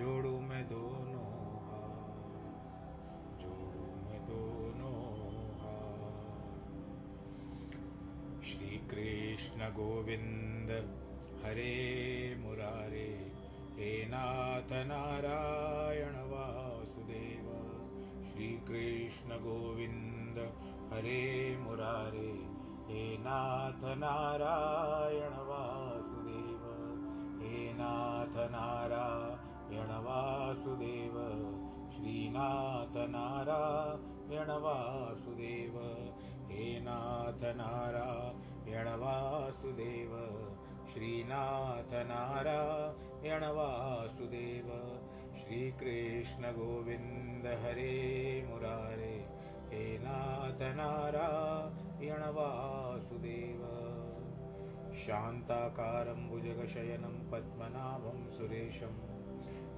जोड़ू मैं दोनों जोड़ू मैं दोनों हाथ। श्री कृष्ण गोविंद, हरे मुरारे, हे नाथ नारायण वासुदेव। श्री कृष्ण गोविंद, हरे मुरारे, हे नाथ नारायण वासुदेव। हे नाथ नारायण यणवासुदेव श्रीनाथ नारा हे नाथ नारा वणवासुदेव श्रीनाथनारा वणवासुदेव श्रीकृष्णगोविन्दहरे मुरारे हे नाथनारा यणवासुदेव शान्ताकारं भुजगशयनं पद्मनाभं सुरेशम्।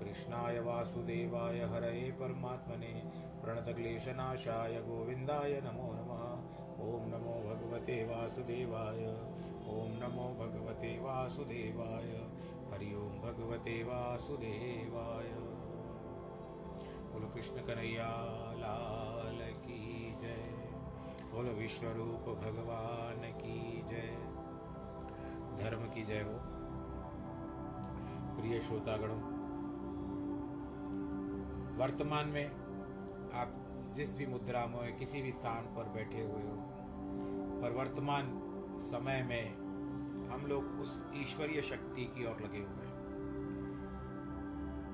कृष्णाय वासुदेवाय हरये परमात्मने प्रणतक्लेशनाशाय गोविन्दाय नमो नमः। ॐ नमो भगवते वासुदेवाय। ॐ नमो भगवते वासुदेवाय। हरि ओं भगवते वासुदेवाय। बोलो कृष्ण कन्हैया, लाल की जय। बोलो विश्वरूप भगवान की जय। धर्म की जय हो। प्रिय श्रोतागणों वर्तमान में आप जिस भी मुद्रा में किसी भी स्थान पर बैठे हुए हो, पर वर्तमान समय में हम लोग उस ईश्वरीय शक्ति की ओर लगे हुए हैं,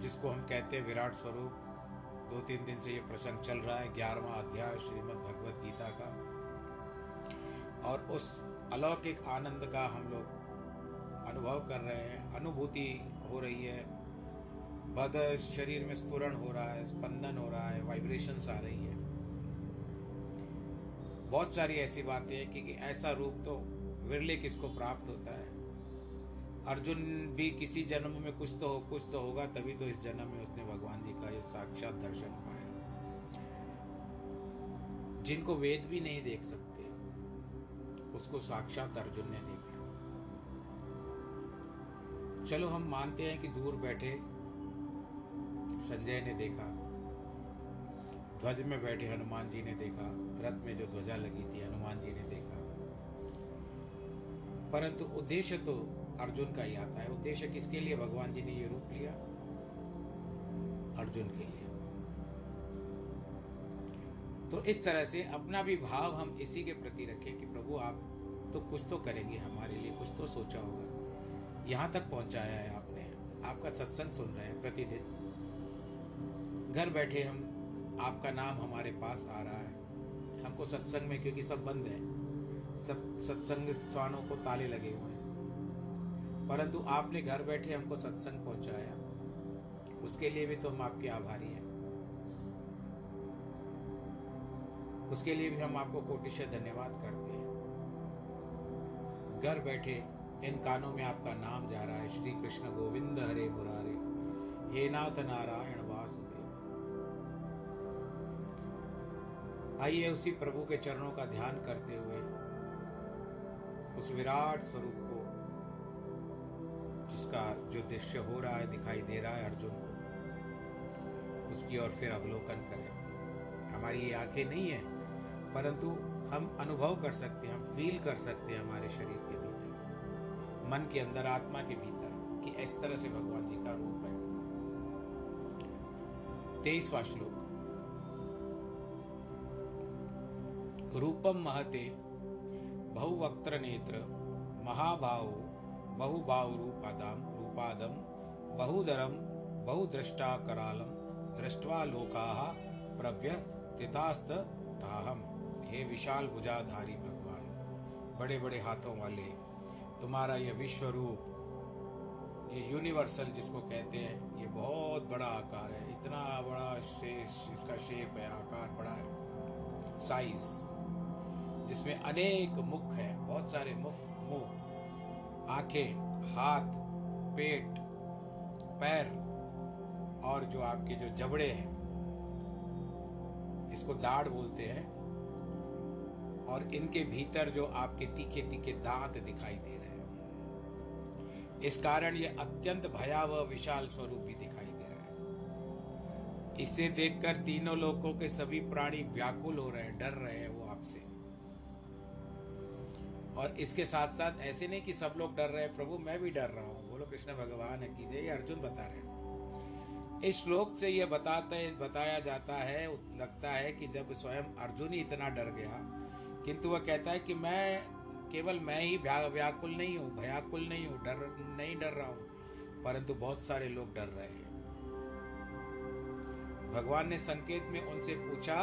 जिसको हम कहते हैं विराट स्वरूप। दो तीन दिन से ये प्रसंग चल रहा है, ग्यारहवा अध्याय श्रीमद् भगवत गीता का। और उस अलौकिक आनंद का हम लोग अनुभव कर रहे हैं, अनुभूति हो रही है। बद शरीर में स्फुरन हो रहा है स्पंदन हो रहा है वाइब्रेशंस आ रही है। बहुत सारी ऐसी बातें हैं कि, कि ऐसा रूप तो विरले किसको प्राप्त होता है? अर्जुन भी किसी जन्म में कुछ तो हो कुछ तो होगा तभी तो इस जन्म में उसने भगवान जी का साक्षात दर्शन पाया। जिनको वेद भी नहीं देख सकते उसको साक्षात अर्जुन ने देखा। चलो हम मानते हैं कि दूर बैठे संजय ने देखा। ध्वज में बैठे हनुमान जी ने देखा। रथ में जो ध्वजा लगी थी, हनुमान जी ने देखा। परंतु उद्देश्य तो अर्जुन का ही आता है। उद्देश्य किसके लिए? भगवान जी ने ये रूप लिया। अर्जुन के लिए। तो इस तरह से अपना भी भाव हम इसी के प्रति रखें कि प्रभु, आप तो कुछ तो करेंगे हमारे लिए, कुछ तो सोचा होगा। यहाँ तक पहुँचाया है आपने। आपका सत्संग सुन रहे हैं प्रतिदिन। घर बैठे हम, आपका नाम हमारे पास आ रहा है। हमको सत्संग में, क्योंकि सब बंद है, सब सत्संग स्वानों को ताले लगे हुए हैं। परंतु आपने घर बैठे हमको सत्संग पहुँचाया। उसके लिए भी तो हम आपके आभारी हैं। उसके लिए भी हम आपको कोटिश धन्यवाद करते हैं। घर बैठे इन कानों में आपका नाम जा रहा है। श्री कृष्ण गोविंद हरे मुरारे। हे नाथ नारायण। आइए उसी प्रभु के चरणों का ध्यान करते हुए उस विराट स्वरूप को, जिसका जो दृश्य हो रहा है, दिखाई दे रहा है अर्जुन को, उसकी ओर फिर अवलोकन करें। हमारी ये आँखें नहीं है, परंतु हम अनुभव कर सकते हैं, हम फील कर सकते हैं हमारे शरीर के भीतर, मन के अंदर, आत्मा के भीतर, कि इस तरह से भगवान जी का रूप है। तेईसवा श्लोक। रूपम महते बहुवक्त्र नेत्र महाभाव बहुभाव रूपादाम रूपादम बहुदरम बहुद्रष्टा करालम दृष्टवा तितास्त ताहम हे विशाल भुजाधारी भगवान, बड़े बड़े हाथों वाले, तुम्हारा ये विश्व रूप ये यूनिवर्सल जिसको कहते हैं, ये बहुत बड़ा आकार है, इतना बड़ा शेष, इसका शेप है, आकार बड़ा है साइज़ जिसमें अनेक मुख हैं, बहुत सारे मुख, मुँह, आँखें, हाथ, पेट, पैर, और जो आपके जो जबड़े हैं, इसको दाढ़ बोलते हैं, और इनके भीतर जो आपके तीखे तीखे दांत दिखाई दे रहे हैं। इस कारण ये अत्यंत भयावह, विशाल स्वरूप दिखाई दे रहा है। इसे देखकर तीनों लोगों के सभी प्राणी व्याकुल हो रहे हैं, डर रहे हैं, वो और इसके साथ साथ ऐसे नहीं कि सब लोग डर रहे हैं, प्रभु, मैं भी डर रहा हूँ। बोलो, कृष्ण भगवान है, कीजिए, ये अर्जुन बता रहे हैं। इस श्लोक से यह बताते, बताया जाता है, लगता है कि जब स्वयं अर्जुन ही इतना डर गया, किंतु वह कहता है कि मैं केवल मैं ही व्याकुल नहीं हूँ, भयाकुल नहीं हूँ, डर, नहीं डर रहा हूँ, परंतु बहुत सारे लोग डर रहे हैं। भगवान ने संकेत में उनसे पूछा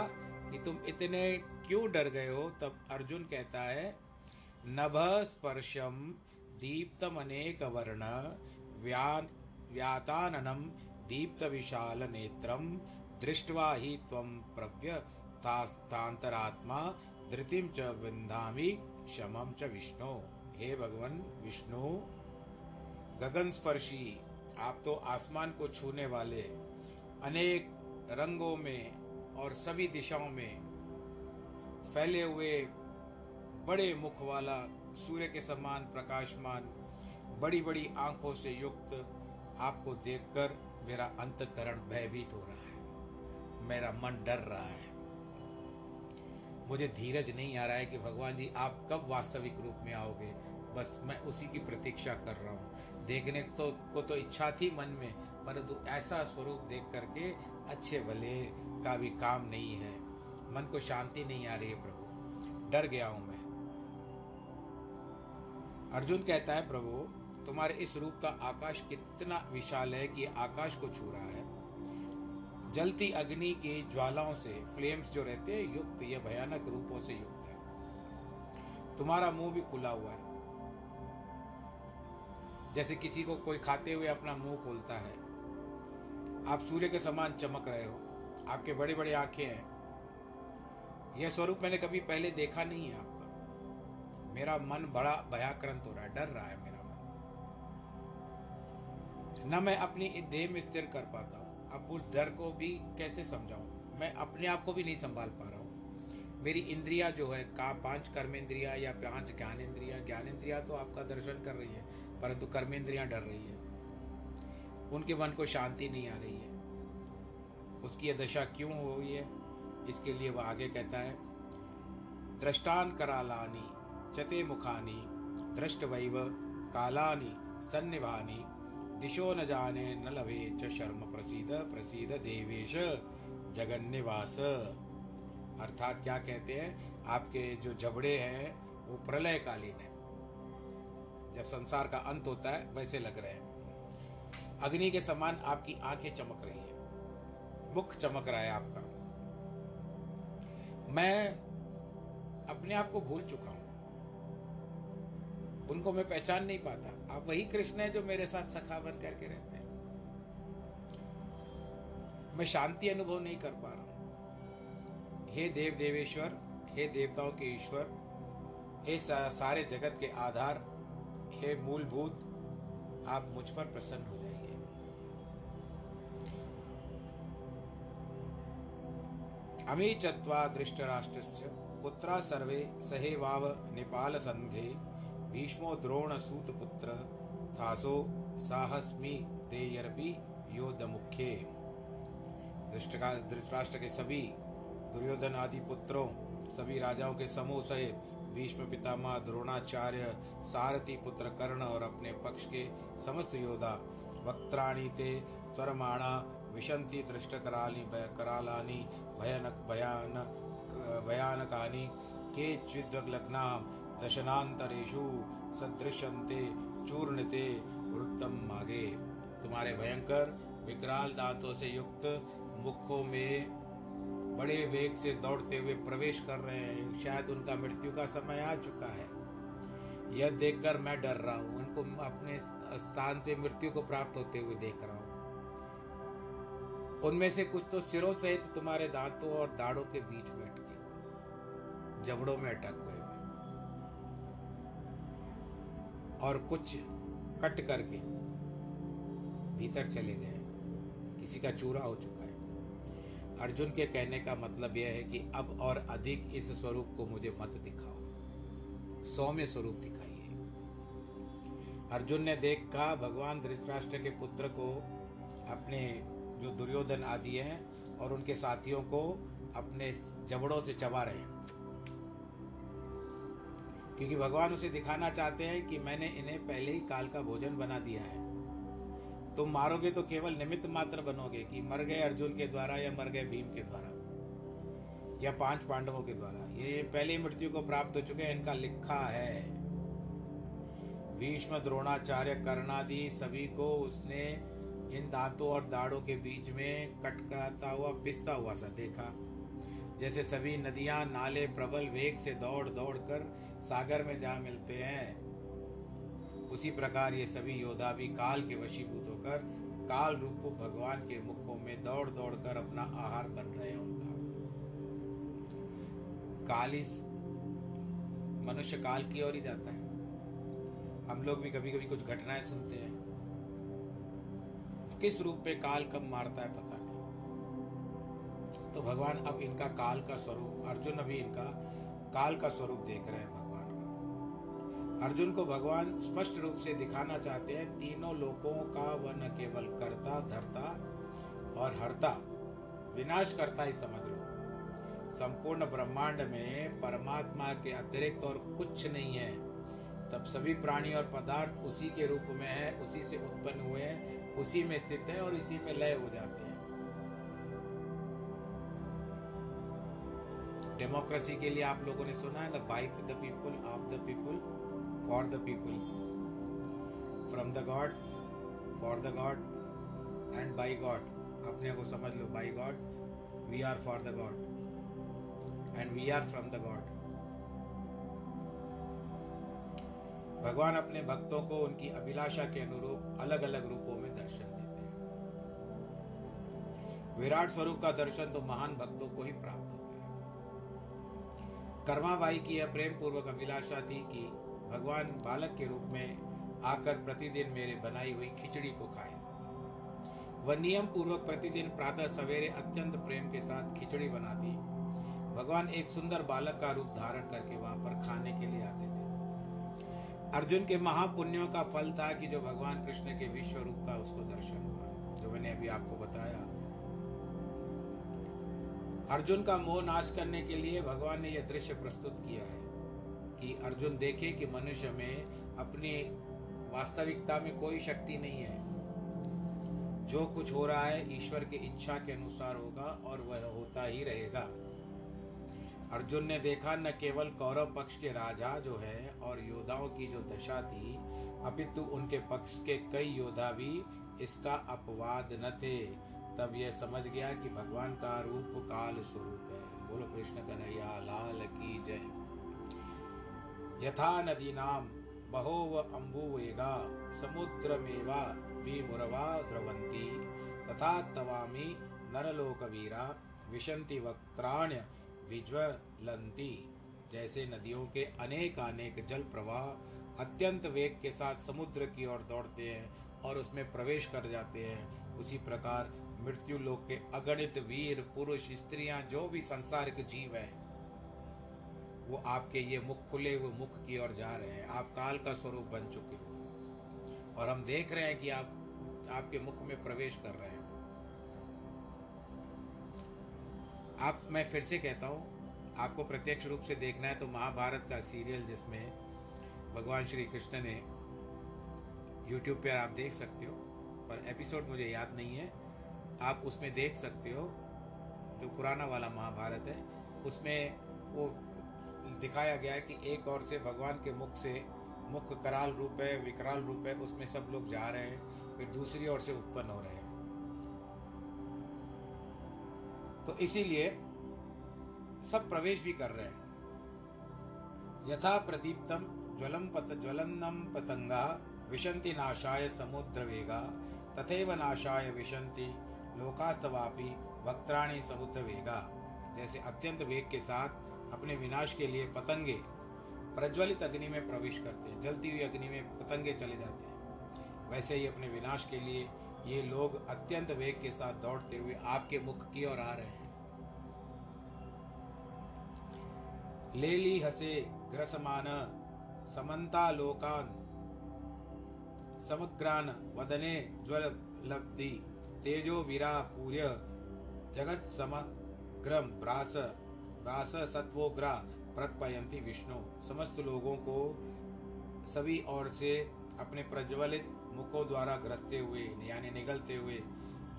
कि तुम इतने क्यों डर गए हो? तब अर्जुन कहता है नभ स्पर्शम दीप्तम अनेक वर्ण व्याताननम दीप्त विशाल नेत्रम दृष्टवा ही तम प्रव्य धृतिम च विंधामी क्षमम च विष्णु। हे भगवान विष्णु। गगन स्पर्शी आप तो आसमान को छूने वाले, अनेक रंगों में और सभी दिशाओं में फैले हुए बड़े मुख वाला, सूर्य के समान प्रकाशमान बड़ी बड़ी आँखों से युक्त, आपको देखकर मेरा अंतकरण भयभीत हो रहा है। मेरा मन डर रहा है। मुझे धीरज नहीं आ रहा है कि भगवान जी, आप कब वास्तविक रूप में आओगे? बस मैं उसी की प्रतीक्षा कर रहा हूँ। देखने तो को तो इच्छा थी मन में, परंतु ऐसा स्वरूप देख करके अच्छे भले का भी काम नहीं है। मन को शांति नहीं आ रही है प्रभु। डर गया हूँ मैं। अर्जुन कहता है, प्रभु, तुम्हारे इस रूप का आकाश कितना विशाल है कि आकाश को छू रहा है। जलती अग्नि की ज्वालाओं से, फ्लेम्स जो रहते हैं, युक्त, ये भयानक रूपों से युक्त है। तुम्हारा मुँह भी खुला हुआ है। जैसे किसी को कोई खाते हुए अपना मुँह खोलता है। आप सूर्य के समान चमक रहे हो। आपके बड़े बड़े आँखें हैं। यह स्वरूप मैंने कभी पहले देखा नहीं है आपका मेरा मन बड़ा भयाक्रांत हो रहा है, डर रहा है मेरा मन। न मैं अपनी देह में स्थिर कर पाता हूँ। अब उस डर को भी कैसे समझाऊं? मैं अपने आप को भी नहीं संभाल पा रहा हूँ। मेरी इंद्रिया जो है, का पाँच कर्मेंद्रिया या पाँच ज्ञानेन्द्रिया ज्ञानेन्द्रिया तो आपका दर्शन कर रही है, परंतु कर्मेंद्रियाँ डर रही है। उनके मन को शांति नहीं आ रही है। उसकी यह दशा क्यों हो रही है? इसके लिए वह आगे कहता है, दृष्टान करालानी चते मुखानी दृष्ट वैव कालानी सन्निभानी दिशो न जाने न लवे च शर्म प्रसीद प्रसीद देवेश, जगन्निवास। अर्थात क्या कहते हैं? आपके जो जबड़े हैं, वो प्रलयकालीन है। जब संसार का अंत होता है, वैसे लग रहे हैं। अग्नि के समान आपकी आँखें चमक रही है। मुख चमक रहा है आपका। मैं अपने आप को भूल चुका हूँ उनको मैं पहचान नहीं पाता। आप वही कृष्ण है जो मेरे साथ सखा बन करके रहते हैं। मैं शांति अनुभव नहीं कर पा रहा हूँ। हे देव देवेश्वर, हे देवताओं के ईश्वर, हे सारे जगत के आधार, हे मूलभूत, आप मुझ पर प्रसन्न हो जाइए। अमी चत्वा धृष्टराष्ट्रस्य पुत्रा सर्वे सहेवाव नेपाल संघे भीष्मो द्रोण सूत पुत्र, थासो साहस्मी देयरपि योद्ध मुख्य धृतराष्ट्र के सभी दुर्योधन आदि पुत्रों, सभी राजाओं के समूह सहित भीष्म पितामह, द्रोणाचार्य, सारथी पुत्र कर्ण और अपने पक्ष के समस्त योद्धा, वक्त्राणी ते, त्वरमाणा, विशंति दृष्ट कराली करालानी भयानक भयान भयानकानि के चिद्वग्लग्ना दशनान्तरेषु सदृश्यन्ते, चूर्णते वृत्तम मागे। तुम्हारे भयंकर विकराल दांतों से युक्त मुखों में बड़े वेग से दौड़ते हुए प्रवेश कर रहे हैं। शायद उनका मृत्यु का समय आ चुका है। यह देखकर मैं डर रहा हूँ। उनको अपने स्थान पे मृत्यु को प्राप्त होते हुए देख रहा हूँ। उनमें से कुछ तो सिरों सहित तुम्हारे दांतों और दाढ़ों के बीच में अटके जबड़ों में अटक गए। और कुछ कट करके भीतर चले गए। किसी का चूरा हो चुका है। अर्जुन के कहने का मतलब यह है कि अब और अधिक इस स्वरूप को मुझे मत दिखाओ। सौम्य स्वरूप दिखाइए। अर्जुन ने देखा, भगवान धृतराष्ट्र के पुत्र को अपने जो दुर्योधन आदि हैं और उनके साथियों को अपने जबड़ों से चबा रहे हैं। क्योंकि भगवान उसे दिखाना चाहते हैं कि मैंने इन्हें पहले ही काल का भोजन बना दिया है। तुम मारोगे तो केवल निमित्त मात्र बनोगे कि मर गए अर्जुन के द्वारा या मर गए भीम के द्वारा, या पाँच पांडवों के द्वारा। ये पहले मृत्यु को प्राप्त हो चुके हैं, इनका लिखा है। भीष्म, द्रोणाचार्य, कर्णादि, सभी को उसने इन दांतों और दाढ़ों के बीच में कटकाता हुआ, पिसता हुआ सा देखा। जैसे सभी नदियाँ, नाले प्रबल वेग से दौड़ दौड़ कर सागर में जा मिलते हैं। उसी प्रकार ये सभी योद्धा भी काल के वशीभूत होकर, काल रूप भगवान के मुखों में दौड़ दौड़ कर अपना आहार बन रहे हैं उनका। काल इस मनुष्य काल की ओर ही जाता है। हम लोग भी कभी कभी कुछ घटनाएँ सुनते हैं। किस रूप में काल कब मारता है पता तो भगवान अब इनका काल का स्वरूप, अर्जुन अभी इनका काल का स्वरूप देख रहे हैं भगवान का। अर्जुन को भगवान स्पष्ट रूप से दिखाना चाहते हैं, तीनों लोगों का वह न केवल करता, धरता और हरता, विनाश करता ही समझ लो। संपूर्ण ब्रह्मांड में परमात्मा के अतिरिक्त और कुछ नहीं है। तब सभी प्राणी और पदार्थ उसी के रूप में है, उसी से उत्पन्न हुए हैं, उसी में स्थित है और इसी में लय हो जाते हैं। डेमोक्रेसी के लिए आप लोगों ने सुना है the by the people of the people for the people, from the God, for the God, and by God. अपने को समझ लो by God we are for the God and we are from the God भगवान अपने भक्तों को उनकी अभिलाषा के अनुरूप अलग अलग रूपों में दर्शन देते हैं। विराट स्वरूप का दर्शन तो महान भक्तों को ही प्राप्त होता है। कर्माबाई की यह प्रेम पूर्वक अभिलाषा थी कि भगवान बालक के रूप में आकर प्रतिदिन मेरे बनाई हुई खिचड़ी को खाए। वह नियम पूर्वक प्रतिदिन प्रातः सवेरे अत्यंत प्रेम के साथ खिचड़ी बनाती। भगवान एक सुंदर बालक का रूप धारण करके वहाँ पर खाने के लिए आते थे। अर्जुन के महापुण्यों का फल था कि जो भगवान कृष्ण के विश्व रूप का उसको दर्शन हुआ। जो मैंने अभी आपको बताया अर्जुन का मोह नाश करने के लिए भगवान ने यह दृश्य प्रस्तुत किया है कि अर्जुन देखे कि मनुष्य में अपनी वास्तविकता में कोई शक्ति नहीं है। जो कुछ हो रहा है, ईश्वर की इच्छा के अनुसार होगा और वह होता ही रहेगा। अर्जुन ने देखा, न केवल कौरव पक्ष के राजा जो है और योद्धाओं की जो दशा थी, अपितु उनके पक्ष के कई योद्धा भी इसका अपवाद न थे। तब यह समझ गया कि भगवान का रूप काल स्वरूप है। बोलो कृष्ण कन्हैया, लाल की जय। यथा नदी नाम, बहोव अम्बुवेगा, समुद्रमेवा मुरवा द्रवंती तथा तवामी नरलोकवीरा विशंति वक्त्राण्य विज्वलंती जैसे नदियों के अनेक अनेक जल प्रवाह अत्यंत वेग के साथ समुद्र की ओर दौड़ते हैं और उसमें प्रवेश कर जाते हैं, उसी प्रकार मृत्यु लोक के अगणित वीर, पुरुष, स्त्रियाँ, जो भी संसारिक जीव है, वो आपके ये मुख खुले हुए मुख की ओर जा रहे हैं। आप काल का स्वरूप बन चुके हो। और हम देख रहे हैं कि आप, आपके मुख में प्रवेश कर रहे हैं। आप, मैं फिर से कहता हूँ, आपको प्रत्यक्ष रूप से देखना है तो महाभारत का सीरियल जिसमें भगवान श्री कृष्ण ने यूट्यूब पर आप देख सकते हो, पर एपिसोड मुझे याद नहीं है। आप उसमें देख सकते हो, जो पुराना वाला महाभारत है, उसमें वो दिखाया गया है कि एक ओर से भगवान के मुख से मुख कराल रूप है, विकराल रूप है, उसमें सब लोग जा रहे हैं, फिर दूसरी ओर से उत्पन्न हो रहे हैं। तो इसीलिए सब प्रवेश भी कर रहे हैं। यथा प्रदीप्तम ज्वलम पत, ज्वलन्नम पतंगा, विशंति नाशाय समुद्र वेगा, तथैव नाशाय विशंति लोकास्तवापी वक्त्राणी समुद्र वेगा। जैसे अत्यंत वेग के साथ अपने विनाश के लिए पतंगे प्रज्वलित अग्नि में प्रवेश करते हैं, जलती हुई अग्नि में पतंगे चले जाते हैं। वैसे ही अपने विनाश के लिए ये लोग अत्यंत वेग के साथ दौड़ते हुए आपके मुख की ओर आ रहे हैं। लेली हसे ग्रसमान समन्ता लोकान, समग्रान वदने ज्वल लब्धि तेजो वीरा पूर्य, जगत समग्रम ब्रास ब्रास सत्वोग्रा प्रतपयंती विष्णु। समस्त लोगों को सभी ओर से अपने प्रज्वलित मुखों द्वारा ग्रसते हुए, यानी निगलते हुए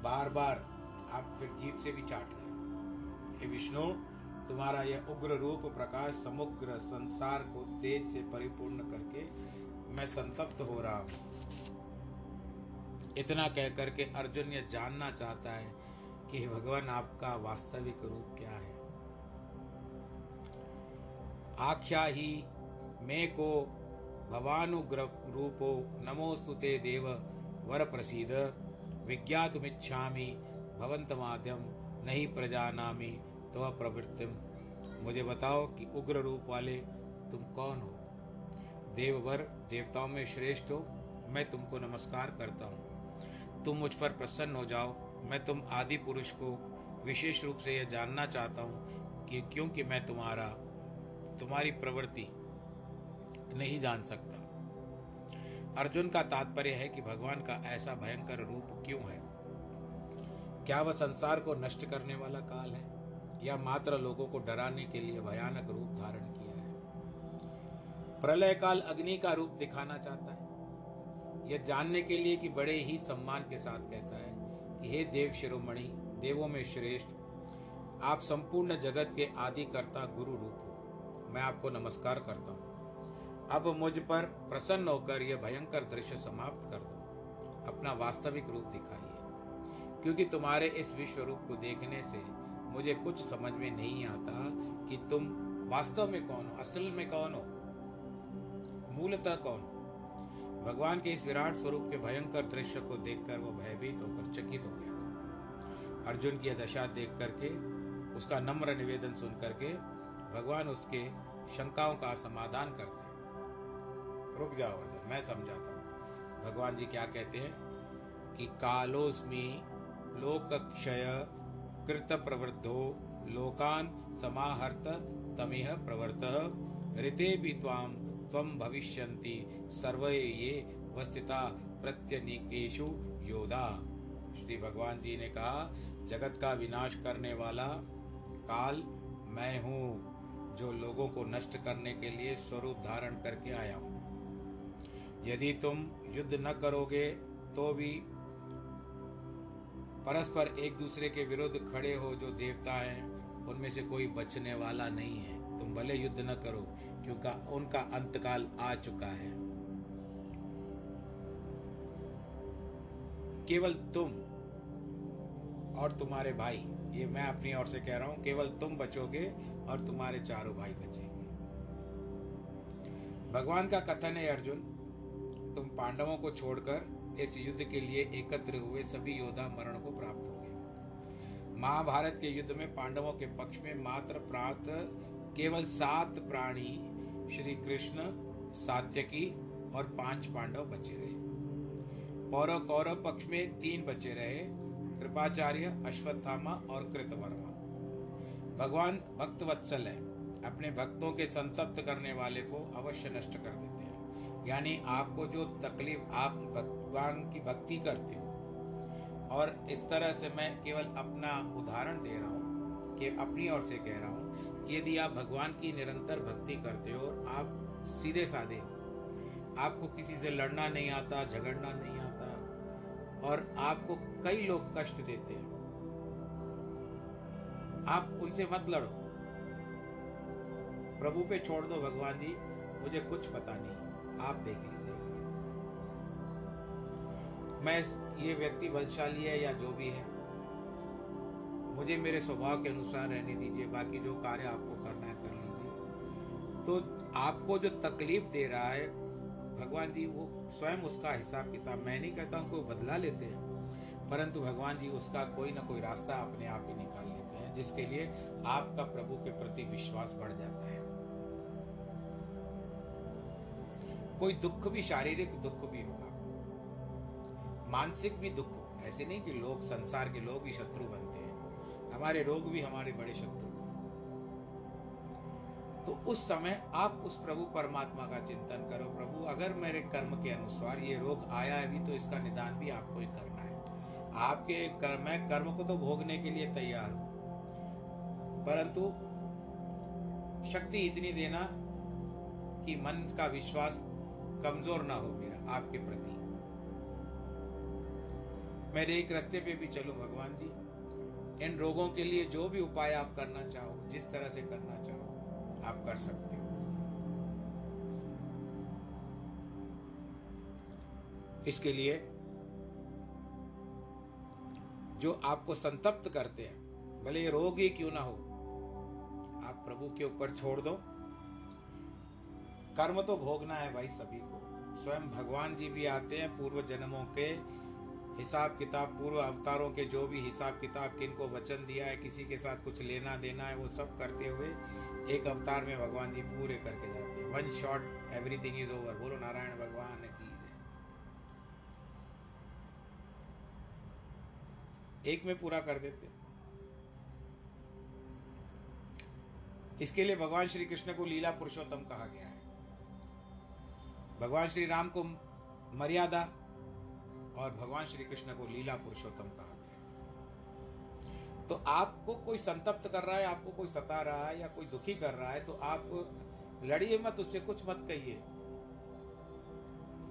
बार बार आप फिर जीप से भी चाट रहे हे विष्णु, तुम्हारा यह उग्र रूप प्रकाश समग्र संसार को तेज से परिपूर्ण करके मैं संतप्त हो रहा हूँ। इतना कह करके अर्जुन यह जानना चाहता है कि भगवान, आपका वास्तविक रूप क्या है? आख्या ही, मे को भवानुग्र रूपो नमोस्तुते देव वर प्रसीद विज्ञातुमिच्छामि भवंतमाद्यम नहीं प्रजानामि तो प्रवृत्तिम। मुझे बताओ कि उग्र रूप वाले तुम कौन हो? देववर, देवताओं में श्रेष्ठ हो? मैं तुमको नमस्कार करता हूँ। तुम मुझ पर प्रसन्न हो जाओ। मैं तुम आदि पुरुष को विशेष रूप से यह जानना चाहता हूँ कि क्योंकि मैं तुम्हारा, तुम्हारी प्रवृत्ति नहीं जान सकता। अर्जुन का तात्पर्य है कि भगवान का ऐसा भयंकर रूप क्यों है? क्या वह संसार को नष्ट करने वाला काल है, या मात्र लोगों को डराने के लिए भयानक रूप धारण किया है? प्रलय काल अग्नि का रूप दिखाना चाहता है। यह जानने के लिए कि बड़े ही सम्मान के साथ कहता है कि हे देव शिरोमणि, देवों में श्रेष्ठ, आप संपूर्ण जगत के आदि कर्ता गुरु रूप हो। मैं आपको नमस्कार करता हूँ। अब मुझ पर प्रसन्न होकर यह भयंकर दृश्य समाप्त कर दो। अपना वास्तविक रूप दिखाइए, क्योंकि तुम्हारे इस विश्व रूप को देखने से मुझे कुछ समझ में नहीं आता कि तुम वास्तव में कौन हो, असल में कौन हो, मूलतः कौन हो। भगवान के इस विराट स्वरूप के भयंकर दृश्य को देखकर वो भयभीत होकर चकित हो गया था। अर्जुन की दशा देख करके, उसका नम्र निवेदन सुन करके भगवान उसके शंकाओं का समाधान करते हैं। रुक जाओ अर्जुन, मैं समझाता हूँ। भगवान जी क्या कहते हैं कि कालोस्मी लोकक्षय कृत प्रवृद्धो लोकान समाहर्त तमिह प्रवर्त ऋते भी त्वाम त्वम भविष्यन्ति सर्वे ये वस्तिता प्रत्यनिकेशु योदा श्री भगवान जी ने कहा, जगत का विनाश करने वाला काल मैं हूँ, जो लोगों को नष्ट करने के लिए स्वरूप धारण करके आया हूँ। यदि तुम युद्ध न करोगे तो भी परस्पर एक दूसरे के विरुद्ध खड़े हो जो देवता हैं, उनमें से कोई बचने वाला नहीं है। तुम भले युद्ध न करो क्योंकि उनका अंतकाल आ चुका है। केवल तुम और तुम्हारे भाई, ये मैं अपनी ओर से कह रहा हूँ, केवल तुम बचोगे और तुम्हारे चारों भाई बचेंगे। भगवान का कथन है, अर्जुन, तुम पांडवों को छोड़कर इस युद्ध के लिए एकत्र हुए सभी योद्धा मरण को प्राप्त होंगे। महाभारत के युद्ध में पांडवों के पक्ष में मात्र प्राप्त केवल सात प्राणी श्री कृष्ण, सात्यकी और पाँच पांडव बचे रहे। पौरव कौरव पक्ष में तीन बचे रहे, कृपाचार्य, अश्वत्थामा और कृतवर्मा। भगवान भक्त वत्सल है, अपने भक्तों के संतप्त करने वाले को अवश्य नष्ट कर देते हैं। यानी आपको जो तकलीफ़ आप भगवान की भक्ति करते हो। और इस तरह से मैं केवल अपना उदाहरण दे रहा हूँ कि अपनी ओर से कह रहा हूँ यदि आप भगवान की निरंतर भक्ति करते हो और आप सीधे साधे हो, आपको किसी से लड़ना नहीं आता, झगड़ना नहीं आता, और आपको कई लोग कष्ट देते हैं, आप उनसे मत लड़ो। प्रभु पे छोड़ दो भगवान जी, मुझे कुछ पता नहीं, आप देख लीजिएगा। मैं ये व्यक्ति बलशाली है या जो भी है मुझे मेरे स्वभाव के अनुसार रहने दीजिए, बाकी जो कार्य आपको करना है कर लीजिए। तो आपको जो तकलीफ़ दे रहा है, भगवान जी वो स्वयं उसका हिसाब किताब, मैं नहीं कहता हूँ कोई बदला लेते हैं, परंतु भगवान जी उसका कोई ना कोई रास्ता अपने आप ही निकाल लेते हैं, जिसके लिए आपका प्रभु के प्रति विश्वास बढ़ जाता है। कोई दुख भी, शारीरिक दुख भी होगा। मानसिक भी दुख, ऐसे नहीं कि लोग, संसार के लोग ही शत्रु बनते हैं। हमारे रोग भी हमारे बड़े शत्रु तो उस समय आप उस प्रभु परमात्मा का चिंतन करो, प्रभु, अगर मेरे कर्म के अनुसार ये रोग आया है भी तो इसका निदान भी आपको ही करना है। आपके कर्म मैं कर्म को तो भोगने के लिए तैयार हूँ, परंतु शक्ति इतनी देना कि मन का विश्वास कमज़ोर ना हो मेरा, आपके प्रति। मेरे एक रास्ते पे भी चलूँ, भगवान जी। इन रोगों के लिए जो भी उपाय आप करना चाहो, जिस तरह से करना चाहो, आप कर सकते हो। इसके लिए जो आपको संतप्त करते हैं, भले ये रोग ही क्यों ना हो, आप प्रभु के ऊपर छोड़ दो। कर्म तो भोगना है भाई सभी को। स्वयं भगवान जी भी आते हैं पूर्व जन्मों के हिसाब किताब, पूर्व अवतारों के जो भी हिसाब किताब, किनको वचन दिया है, किसी के साथ कुछ लेना देना है, वो सब करते हुए एक अवतार में भगवान जी पूरे करके जाते हैं। One shot everything is over बोलो, नारायण भगवान की एक में पूरा कर देते। इसके लिए भगवान श्री कृष्ण को लीला पुरुषोत्तम कहा गया है। भगवान श्री राम को मर्यादा और भगवान श्री कृष्ण को लीला पुरुषोत्तम कहा गया। तो आपको कोई संतप्त कर रहा है, आपको कोई सता रहा है या कोई दुखी कर रहा है तो आप लड़िए मत, उससे कुछ मत कहिए।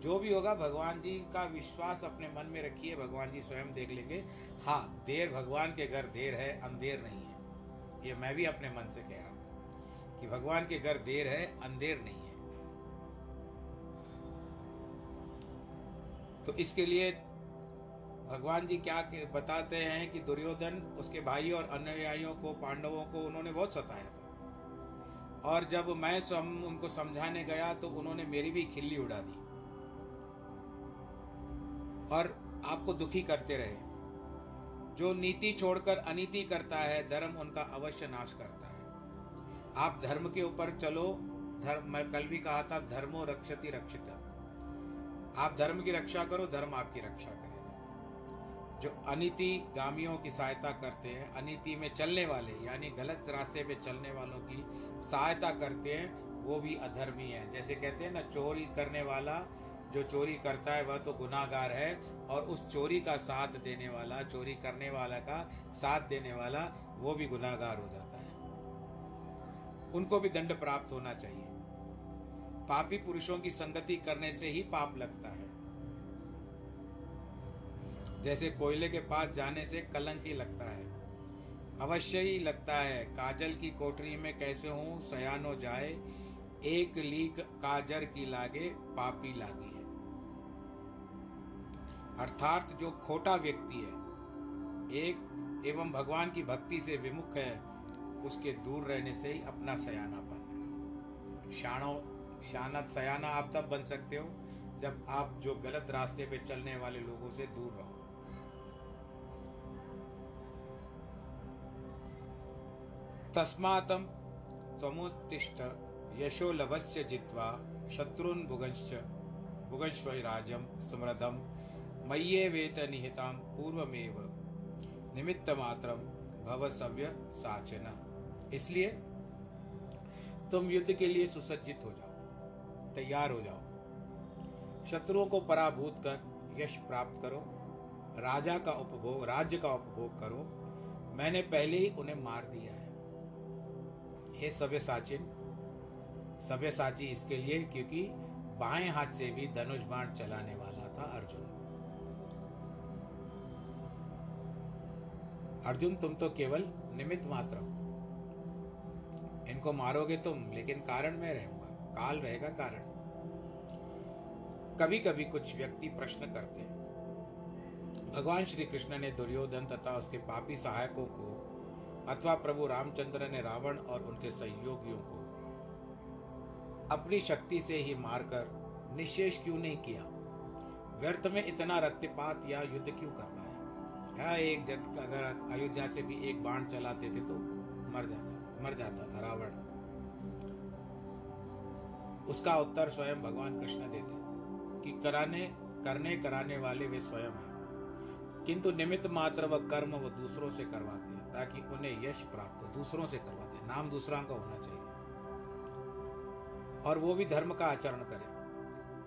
जो भी होगा, भगवान जी का विश्वास अपने मन में रखिए, भगवान जी स्वयं देख लेंगे। हाँ देर भगवान के घर देर है, अंधेर नहीं है। ये मैं भी अपने मन से कह रहा हूँ कि भगवान के घर देर है, अंधेर नहीं है। तो इसके लिए भगवान जी क्या बताते हैं कि दुर्योधन उसके भाई और अनुयायियों को पांडवों को उन्होंने बहुत सताया था। और जब मैं सम, उनको समझाने गया तो उन्होंने मेरी भी खिल्ली उड़ा दी। और आपको दुखी करते रहे। जो नीति छोड़कर अनीति करता है धर्म उनका अवश्य नाश करता है। आप धर्म के ऊपर चलो। धर्म मैं कल भी कहा था धर्मो रक्षति रक्षिता आप धर्म की रक्षा करो, धर्म आपकी रक्षा करेगा। जो अनिति गामियों की सहायता करते हैं, अनिति में चलने वाले, यानी गलत रास्ते पे चलने वालों की सहायता करते हैं, वो भी अधर्मी है। जैसे कहते हैं ना, चोरी करने वाला, जो चोरी करता है, वह तो गुनाहगार है, और उस चोरी का साथ देने वाला, चोरी करने वाला का साथ देने वाला, वो भी गुनाहगार हो जाता है। उनको भी दंड प्राप्त होना चाहिए। पापी पुरुषों की संगति करने से ही पाप लगता है। जैसे कोयले के पास जाने से कलंक ही लगता है। अवश्य ही लगता है, काजल की कोठरी में कैसे हूँ सयानो जाए, एक लीक काजर की लागे, पापी लागी है। अर्थात जो खोटा व्यक्ति है, एक एवं भगवान की भक्ति से विमुख है, उसके दूर रहने से ही अपना सयानापन शानो सयाना आप तब बन सकते हो जब आप जो गलत रास्ते पे चलने वाले लोगों से दूर रहो। तस्मातम तमोत्तिष्ठ यशो लभस्य जित्वा शत्रुन भुगंश्च भुगंश्वराजम समृद्धम मय्ये वेत निहिताम पूर्वमेव निमित्त मात्रम भव सव्य साचन। इसलिए तुम युद्ध के लिए सुसज्जित हो जाओ। तैयार हो जाओ। शत्रुओं को पराभूत कर यश प्राप्त करो। राजा का उपभोग, राज्य का उपभोग करो। मैंने पहले ही उन्हें मार दिया है। हे सभ्य साचिन, सभ्य साची इसके लिए क्योंकि बाएँ हाथ से भी धनुष बाण चलाने वाला था अर्जुन। अर्जुन, तुम तो केवल निमित्त मात्र हो। इनको मारोगे तुम, लेकिन कारण मैं रहूँगा काल रहेगा कारण। कभी कभी कुछ व्यक्ति प्रश्न करते हैं। भगवान श्री कृष्ण ने दुर्योधन तथा उसके पापी सहायकों को अथवा प्रभु रामचंद्र ने रावण और उनके सहयोगियों को अपनी शक्ति से ही मारकर निशेष क्यों नहीं किया? व्यर्थ में इतना रक्तपात या युद्ध क्यों करवाया या एक जग अगर अयोध्या से भी एक बाण चलाते थे तो मर जाता मर जाता था रावण। उसका उत्तर स्वयं भगवान कृष्ण देते कि कराने, करने, कराने वाले वे स्वयं हैं। किंतु निमित्त मात्र व कर्म वो दूसरों से करवाते हैं, ताकि उन्हें यश प्राप्त हो, दूसरों से करवाते हैं। नाम दूसरा का होना चाहिए। और वो भी धर्म का आचरण करें।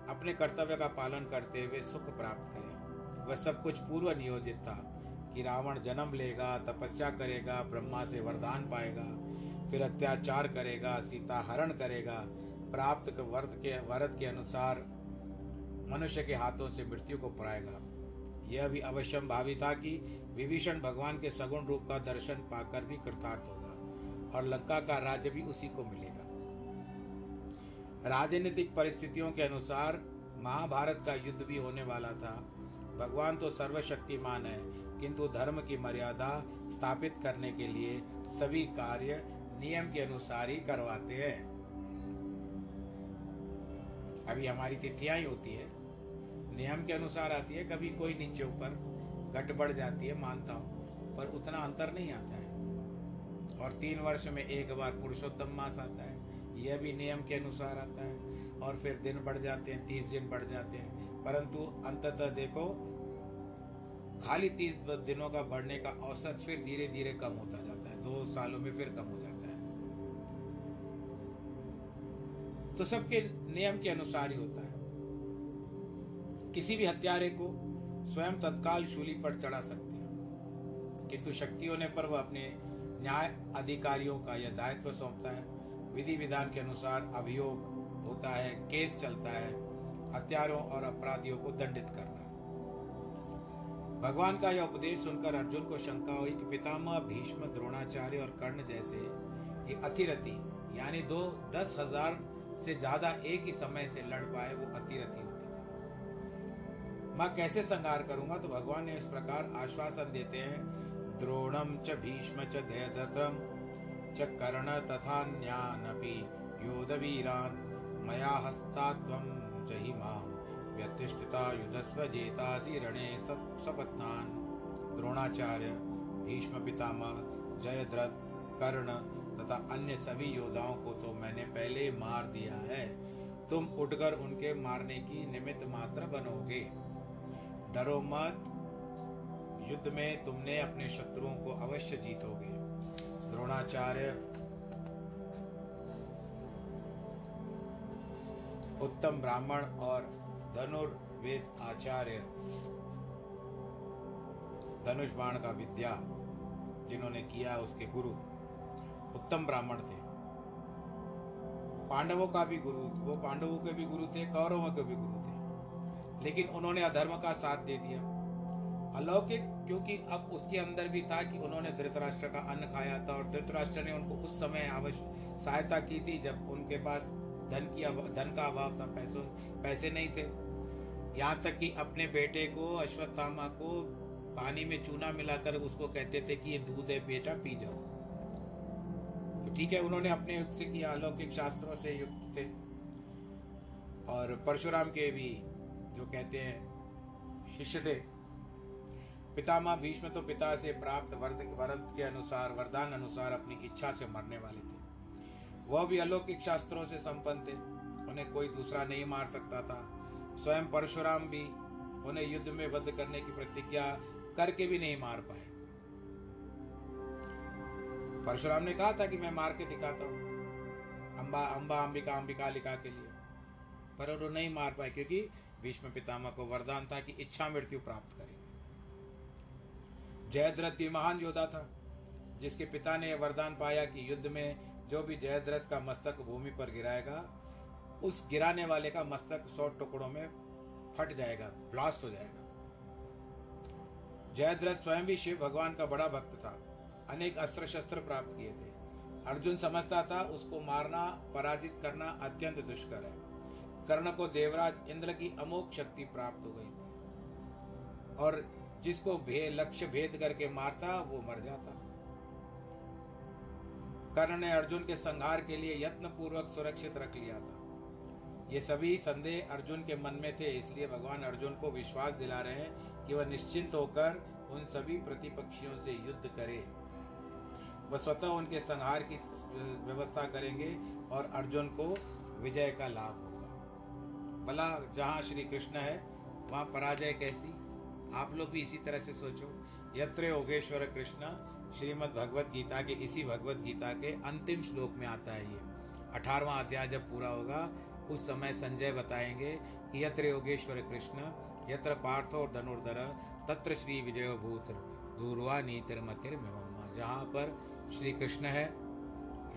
अपने कर्तव्य का पालन करते हुए सुख प्राप्त करें। वह सब कुछ पूर्व नियोजित था कि रावण जन्म लेगा, तपस्या करेगा, ब्रह्मा से वरदान पाएगा, फिर अत्याचार करेगा, सीता हरण करेगा प्राप्त वर्त के, वरद के अनुसार मनुष्य के हाथों से मृत्यु को पाएगा यह भी अवश्यम भावी था कि विभीषण भगवान के सगुण रूप का दर्शन पाकर भी कृतार्थ होगा और लंका का राज्य भी उसी को मिलेगा। राजनीतिक परिस्थितियों के अनुसार महाभारत का युद्ध भी होने वाला था। भगवान तो सर्वशक्तिमान है, किंतु धर्म की मर्यादा स्थापित करने के लिए सभी कार्य नियम के अनुसार ही करवाते हैं। अभी हमारी तिथियाँ ही होती है। नियम के अनुसार आती है, कभी कोई नीचे ऊपर घट बढ़ जाती है, मानता हूँ, पर उतना अंतर नहीं आता है। और तीन वर्ष में एक बार पुरुषोत्तम मास आता है, यह भी नियम के अनुसार आता है। और फिर दिन बढ़ जाते हैं, तीस दिन बढ़ जाते हैं। परंतु अंततः देखो, खाली तीस दिनों का बढ़ने का औसत फिर धीरे धीरे कम होता जाता है, दो सालों में फिर कम हो जाता है। तो सबके नियम के अनुसार ही होता है। किसी भी हत्यारे को स्वयं तत्काल शूली पर चढ़ा सकते हैं। किंतु शक्तियों ने पर वह अपने न्याय अधिकारियों का यह दायित्व सौंपता है। विधि विधान के अनुसार अभियोग होता है, केस चलता है, हत्यारों और अपराधियों को दंडित करना भगवान का यह उपदेश सुनकर अर्जुन को शंका हुई कि पितामह भीष्म, द्रोणाचार्य और कर्ण जैसे ये अतिरथी, यानी दो दस हज़ार से ज़्यादा एक ही समय से लड़ पाए, वो अतिरथी होते थे। मैं कैसे संगार करूँगा? तो भगवान ने इस प्रकार आश्वासन देते हैं द्रोणम च भीष्म च दयदतम च कर्ण तथा न्यानपि योधवीरान, मया हस्तात्वं च हि माँ, व्यतिष्ठिता युधस्व जेतासि रणे सपत्नान। द्रोणाचार्य, भीष्म पितामह, जयद्रथ, कर्ण तथा अन्य सभी योद्धाओं को तो मैंने पहले मार दिया है। तुम उठकर उनके मारने की निमित्त मात्र बनोगे। डरो मत। युद्ध में तुमने अपने शत्रुओं को अवश्य जीतोगे। द्रोणाचार्य। उत्तम ब्राह्मण और धनुर्वेद आचार्य। धनुष बाण का विद्या जिन्होंने किया उसके गुरु। उत्तम ब्राह्मण थे। पांडवों का भी गुरु, वो पांडवों के भी गुरु थे, कौरवों के भी गुरु थे। लेकिन उन्होंने अधर्म का साथ दे दिया। अलौकिक, क्योंकि अब उसके अंदर भी था कि उन्होंने धृतराष्ट्र का अन्न खाया था और धृतराष्ट्र ने उनको उस समय अवश्य सहायता की थी जब उनके पास धन की धन का अभाव था, पैसों, पैसे नहीं थे। यहाँ तक कि अपने बेटे को, अश्वत्थामा को, पानी में चूना मिलाकर उसको कहते थे कि ये दूध है, बेटा पी जाओ। तो ठीक है, उन्होंने अपने युक्त से किया, अलौकिक शास्त्रों से युक्त थे। और परशुराम के भी जो कहते हैं, शिष्य थे। पितामह भीष्म तो पिता से प्राप्त वर्द वरद के अनुसार, वरदान अनुसार अपनी इच्छा से मरने वाले थे। वह भी अलौकिक शास्त्रों से संपन्न थे। उन्हें कोई दूसरा नहीं मार सकता था। स्वयं परशुराम भी उन्हें युद्ध में वध करने की प्रतिज्ञा करके भी नहीं मार पाए। परशुराम ने कहा था कि मैं मार के दिखाता हूँ, अंबा अंबा, अंबिका अंबिका लिखा के लिए। पर वो नहीं मार पाए, क्योंकि भीष्म पितामह को वरदान था कि इच्छा मृत्यु प्राप्त करेंगे जयद्रथ भी महान योद्धा था, जिसके पिता ने यह वरदान पाया कि युद्ध में जो भी जयद्रथ का मस्तक भूमि पर गिराएगा, उस गिराने वाले का मस्तक सौ टुकड़ों में फट जाएगा, ब्लास्ट हो जाएगा। जयद्रथ स्वयं भी शिव भगवान का बड़ा भक्त था। अनेक अस्त्र शस्त्र प्राप्त किए थे। अर्जुन समझता था उसको मारना, पराजित करना अत्यंत दुष्कर है। कर्ण को देवराज इंद्र की अमोक शक्ति प्राप्त हो गई थी। और जिसको भे, लक्ष्य भेद करके मारता, वो मर जाता। कर्ण ने अर्जुन के संहार के लिए यत्न पूर्वक सुरक्षित रख लिया था। ये सभी संदेह अर्जुन के मन में थे, इसलिए भगवान अर्जुन को विश्वास दिला रहे हैं कि वह निश्चिंत होकर उन सभी प्रतिपक्षियों से युद्ध करे। वह स्वतः उनके संहार की व्यवस्था करेंगे और अर्जुन को विजय का लाभ होगा। भला जहाँ श्री कृष्ण है, वहाँ पराजय कैसी? आप लोग भी इसी तरह से सोचो। यत्र योगेश्वर कृष्ण, श्रीमद् भगवत गीता के, इसी भगवत गीता के अंतिम श्लोक में आता है ये। अठारवा अध्याय जब पूरा होगा, उस समय संजय बताएँगे कि यत्र योगेश्वर कृष्ण, यत्र पार्थ और धनुर्धर, तत्र श्री विजय भूत, दूरवा नीतिर मतिर जहाँ पर श्री कृष्ण है,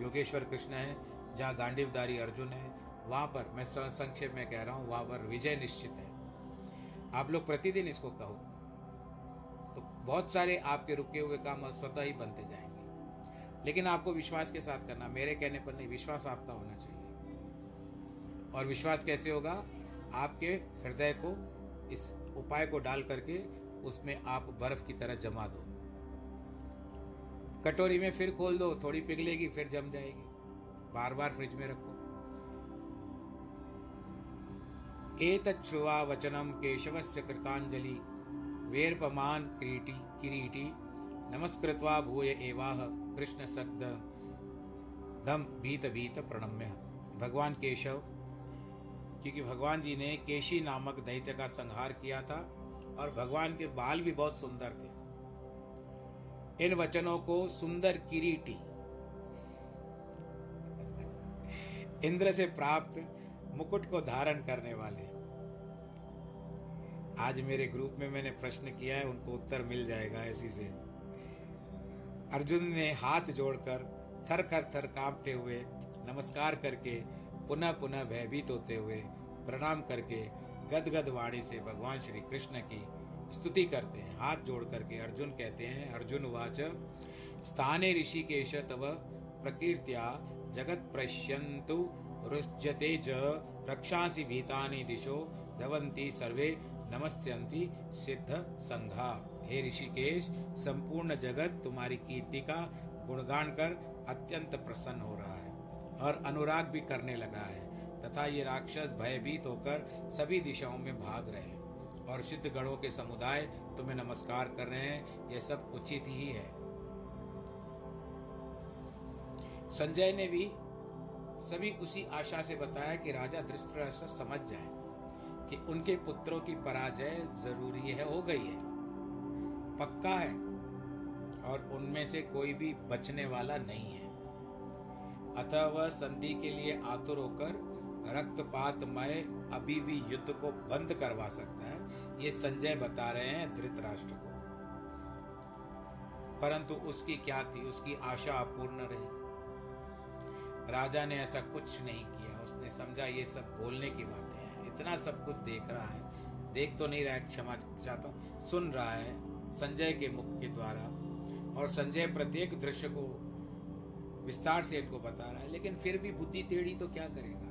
योगेश्वर कृष्ण है, जहाँ गांडीवदारी अर्जुन है, वहाँ पर मैं संक्षेप में कह रहा हूँ, वहाँ पर विजय निश्चित है। आप लोग प्रतिदिन इसको कहो। तो बहुत सारे आपके रुके हुए काम स्वतः ही बनते जाएँगे। लेकिन आपको विश्वास के साथ करना, मेरे कहने पर नहीं, विश्वास आपका होना चाहिए। और विश्वास कैसे होगा? आपके हृदय को, इस उपाय को डाल करके उसमें आप बर्फ़ की तरह जमा दो। कटोरी में फिर खोल दो, थोड़ी पिघलेगी, फिर जम जाएगी। बार बार फ्रिज में रखो। एतच्छ्रुवा वचनम केशवस्य कृतांजलि वेरपमान क्रीटी, किरीटी, नमस्कृत्वा भूय एवाह, कृष्ण सद्द धम भीत भीत प्रणम्य। भगवान केशव, क्योंकि भगवान जी ने केशी नामक दैत्य का संहार किया था, और भगवान के बाल भी बहुत सुंदर थे। इन वचनों को सुंदर किरीटी। इंद्र से प्राप्त मुकुट को धारण करने वाले। आज मेरे ग्रुप में मैंने प्रश्न किया है, उनको उत्तर मिल जाएगा ऐसी से। अर्जुन ने हाथ जोड़कर थर थर थर कांपते हुए, नमस्कार करके, पुनः पुनः भयभीत होते हुए, प्रणाम करके, गदगद वाणी से भगवान श्री कृष्ण की स्तुति करते हैं, हाथ जोड़ करके अर्जुन कहते हैं, अर्जुन वाच स्थाने ऋषिकेश तव प्रकीर्त्या जगत प्रश्यंतु रुच्यते च, रक्षासी भीतानि दिशो धवंती सर्वे नमस्यंती सिद्ध संघा। हे ऋषिकेश, संपूर्ण जगत तुम्हारी कीर्ति का गुणगान कर अत्यंत प्रसन्न हो रहा है और अनुराग भी करने लगा है, तथा ये राक्षस भयभीत होकर सभी दिशाओं में भाग रहे हैं। और सिद्ध गणों के समुदाय तुम्हें नमस्कार कर रहे हैं, यह सब उचित ही है। संजय ने भी सभी उसी आशा से बताया कि राजा धृष्टराष्ट्र समझ जाए कि उनके पुत्रों की पराजय ज़रूरी है, हो गई है। पक्का है और उनमें से कोई भी बचने वाला नहीं है। अतः वह संधि के लिए आतुर होकर रक्तपातमय अभी भी युद्ध को बंद करवा सकता है। ये संजय बता रहे हैं धृतराष्ट्र को। परंतु उसकी क्या थी? उसकी आशा अपूर्ण रही। राजा ने ऐसा कुछ नहीं किया। उसने समझा, ये सब बोलने की बातें हैं। इतना सब कुछ देख रहा है। देख तो नहीं रहा है, क्षमा चाहता हूँ। सुन रहा है संजय के मुख के द्वारा। और संजय प्रत्येक दृश्य को विस्तार से इनको बता रहा है। लेकिन फिर भी बुद्धि टेढ़ी तो क्या करेगा?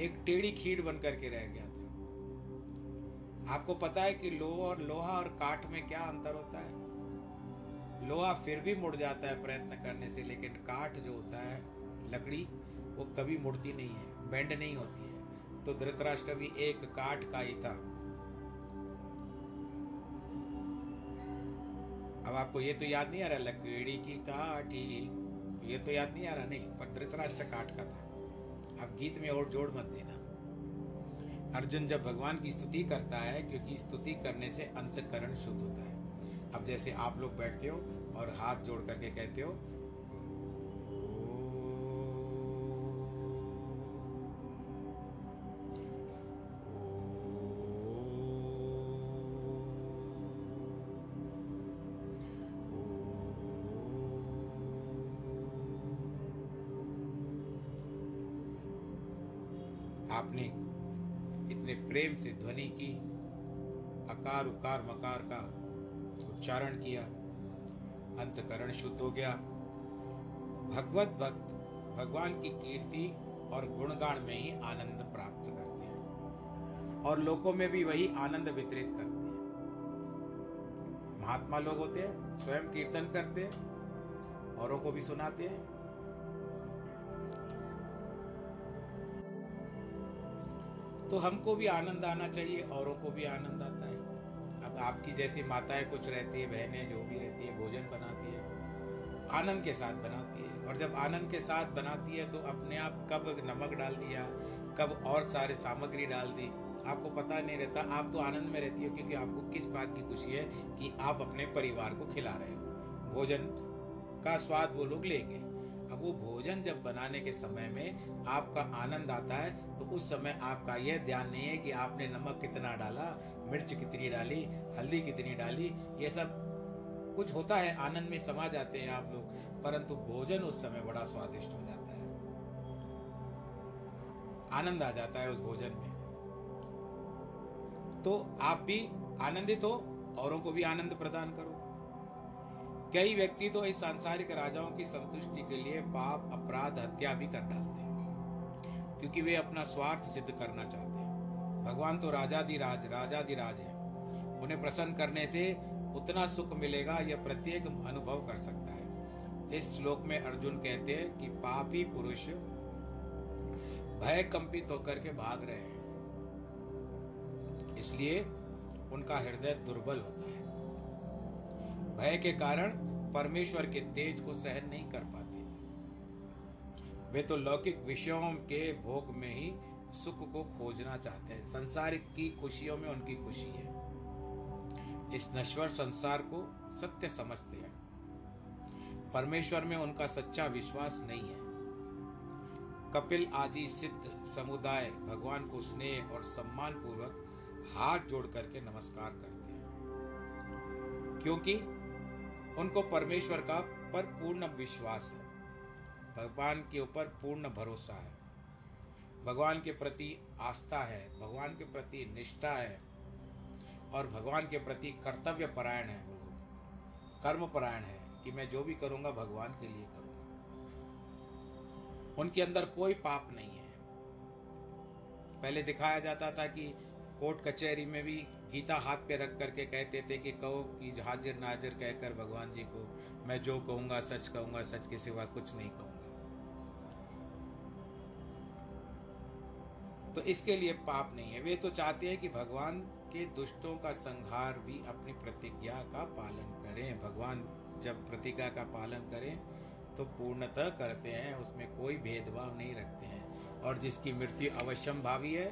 एक टेढ़ी खीर बन करके रह गया था। आपको पता है कि लोहा और लोहा और काठ में क्या अंतर होता है? लोहा फिर भी मुड़ जाता है प्रयत्न करने से, लेकिन काठ जो होता है, लकड़ी, वो कभी मुड़ती नहीं है बेंड नहीं होती है। तो धृतराष्ट्र भी एक काठ का ही था। अब आपको ये तो याद नहीं आ रहा, लकड़ी की काठी? ये तो याद नहीं आ रहा, नहीं, पर धृतराष्ट्र काठ का था। अब गीत में और जोड़ मत देना। अर्जुन जब भगवान की स्तुति करता है, क्योंकि स्तुति करने से अंतकरण शुद्ध होता है। अब जैसे आप लोग बैठते हो और हाथ जोड़ करके कहते हो आपने इतने प्रेम से ध्वनि की, अकार उकार मकार का उच्चारण किया, अंतकरण शुद्ध हो गया। भगवत भक्त भगवान की कीर्ति और गुणगान में ही आनंद प्राप्त करते हैं और लोगों में भी वही आनंद वितरित करते हैं। महात्मा लोग होते हैं, स्वयं कीर्तन करते हैं, औरों को भी सुनाते हैं। तो हमको भी आनंद आना चाहिए, औरों को भी आनंद आता है। अब आपकी जैसी माताएँ कुछ रहती है, बहनें जो भी रहती है, भोजन बनाती है, आनंद के साथ बनाती है। और जब आनंद के साथ बनाती है तो अपने आप कब नमक डाल दिया, कब और सारे सामग्री डाल दी, आपको पता नहीं रहता। आप तो आनंद में रहती हो, क्योंकि आपको किस बात की खुशी है कि आप अपने परिवार को खिला रहे हो। भोजन का स्वाद वो लोग लेंगे। वो भोजन जब बनाने के समय में आपका आनंद आता है तो उस समय आपका यह ध्यान नहीं है कि आपने नमक कितना डाला, मिर्च कितनी डाली, हल्दी कितनी डाली, ये सब कुछ होता है, आनंद में समा जाते हैं आप लोग, परंतु भोजन उस समय बड़ा स्वादिष्ट हो जाता है। आनंद आ जाता है उस भोजन में। तो आप भी आनंदित हो, औरों को भी आनंद प्रदान करो। कई व्यक्ति तो इस सांसारिक राजाओं की संतुष्टि के लिए पाप, अपराध, हत्या भी कर डालते हैं, क्योंकि वे अपना स्वार्थ सिद्ध करना चाहते हैं। भगवान तो राजाधिराज राजाधिराज है। उन्हें प्रसन्न करने से उतना सुख मिलेगा, यह प्रत्येक अनुभव कर सकता है। इस श्लोक में अर्जुन कहते हैं कि पापी पुरुष भय कंपित होकर के भाग रहे हैं। इसलिए उनका हृदय दुर्बल होता है। भय के कारण परमेश्वर के तेज को सहन नहीं कर पाते। वे तो लौकिक विषयों के भोग में ही सुख को खोजना चाहते हैं। संसारिक की खुशियों में उनकी खुशी है। इस नश्वर संसार को सत्य समझते हैं। परमेश्वर में उनका सच्चा विश्वास नहीं है। कपिल आदि सिद्ध समुदाय भगवान को स्नेह और सम्मान पूर्वक हाथ जोड़ करके नमस्कार करते हैं। क्योंकि उनको परमेश्वर का पर पूर्ण विश्वास है। भगवान के ऊपर पूर्ण भरोसा है। भगवान के प्रति आस्था है, भगवान के प्रति निष्ठा है और भगवान के प्रति कर्तव्य परायण है वो। कर्म परायण है कि मैं जो भी करूँगा, भगवान के लिए करूँगा। उनके अंदर कोई पाप नहीं है। पहले दिखाया जाता था कि कोर्ट कचहरी में भी गीता हाथ पे रख करके कहते थे कि कहो कि हाजिर नाजिर कहकर भगवान जी को, मैं जो कहूँगा, सच कहूँगा, सच के सिवा कुछ नहीं कहूँगा. तो इसके लिए पाप नहीं है। वे तो चाहते हैं कि भगवान के दुष्टों का संहार भी अपनी प्रतिज्ञा का पालन करें। भगवान जब प्रतिज्ञा का पालन करें तो पूर्णतः करते हैं, उसमें कोई भेदभाव नहीं रखते हैं। और जिसकी मृत्यु अवश्यम भावी है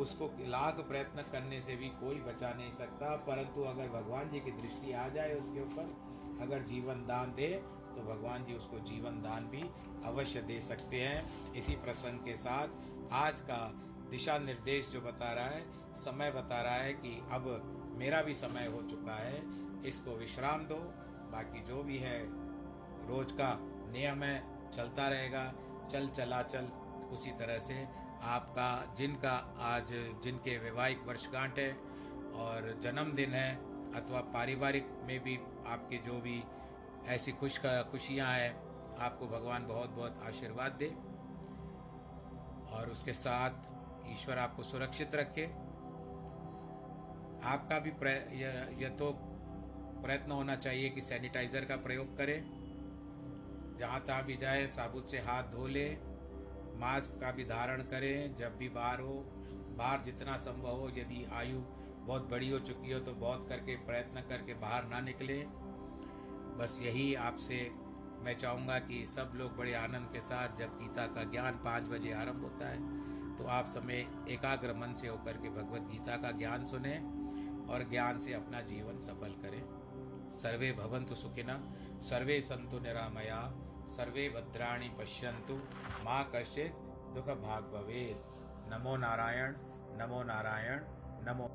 उसको लाख प्रयत्न करने से भी कोई बचा नहीं सकता, परंतु अगर भगवान जी की दृष्टि आ जाए उसके ऊपर, अगर जीवन दान दे तो भगवान जी उसको जीवन दान भी अवश्य दे सकते हैं। इसी प्रसंग के साथ आज का दिशा निर्देश जो बता रहा है, समय बता रहा है कि अब मेरा भी समय हो चुका है, इसको विश्राम दो। बाकी जो भी है, रोज का नियम है, चलता रहेगा, चल चला चल उसी तरह से आपका, जिनका आज, जिनके वैवाहिक वर्षगांठ है और जन्मदिन है अथवा पारिवारिक में भी आपके जो भी ऐसी खुश, खुशियाँ हैं, आपको भगवान बहुत बहुत आशीर्वाद दे और उसके साथ ईश्वर आपको सुरक्षित रखे। आपका भी यह तो प्रयत्न होना चाहिए कि सैनिटाइज़र का प्रयोग करें। जहाँ तहाँ भी जाए साबुन से हाथ धो ले। मास्क का भी धारण करें, जब भी बाहर हो। बाहर जितना संभव हो, यदि आयु बहुत बड़ी हो चुकी हो तो बहुत करके प्रयत्न करके बाहर ना निकले। बस यही आपसे मैं चाहूँगा कि सब लोग बड़े आनंद के साथ, जब गीता का ज्ञान पाँच बजे आरंभ होता है तो आप समय एकाग्र मन से होकर के भगवत गीता का ज्ञान सुने और ज्ञान से अपना जीवन सफल करें। सर्वे भवन्तु सुखिना सर्वे संतु निरामया। सर्वे भद्राणि पश्यन्तु माँ कश्चित् दुःखभाग् भवेत्। नमो नारायण नमो नारायण नमो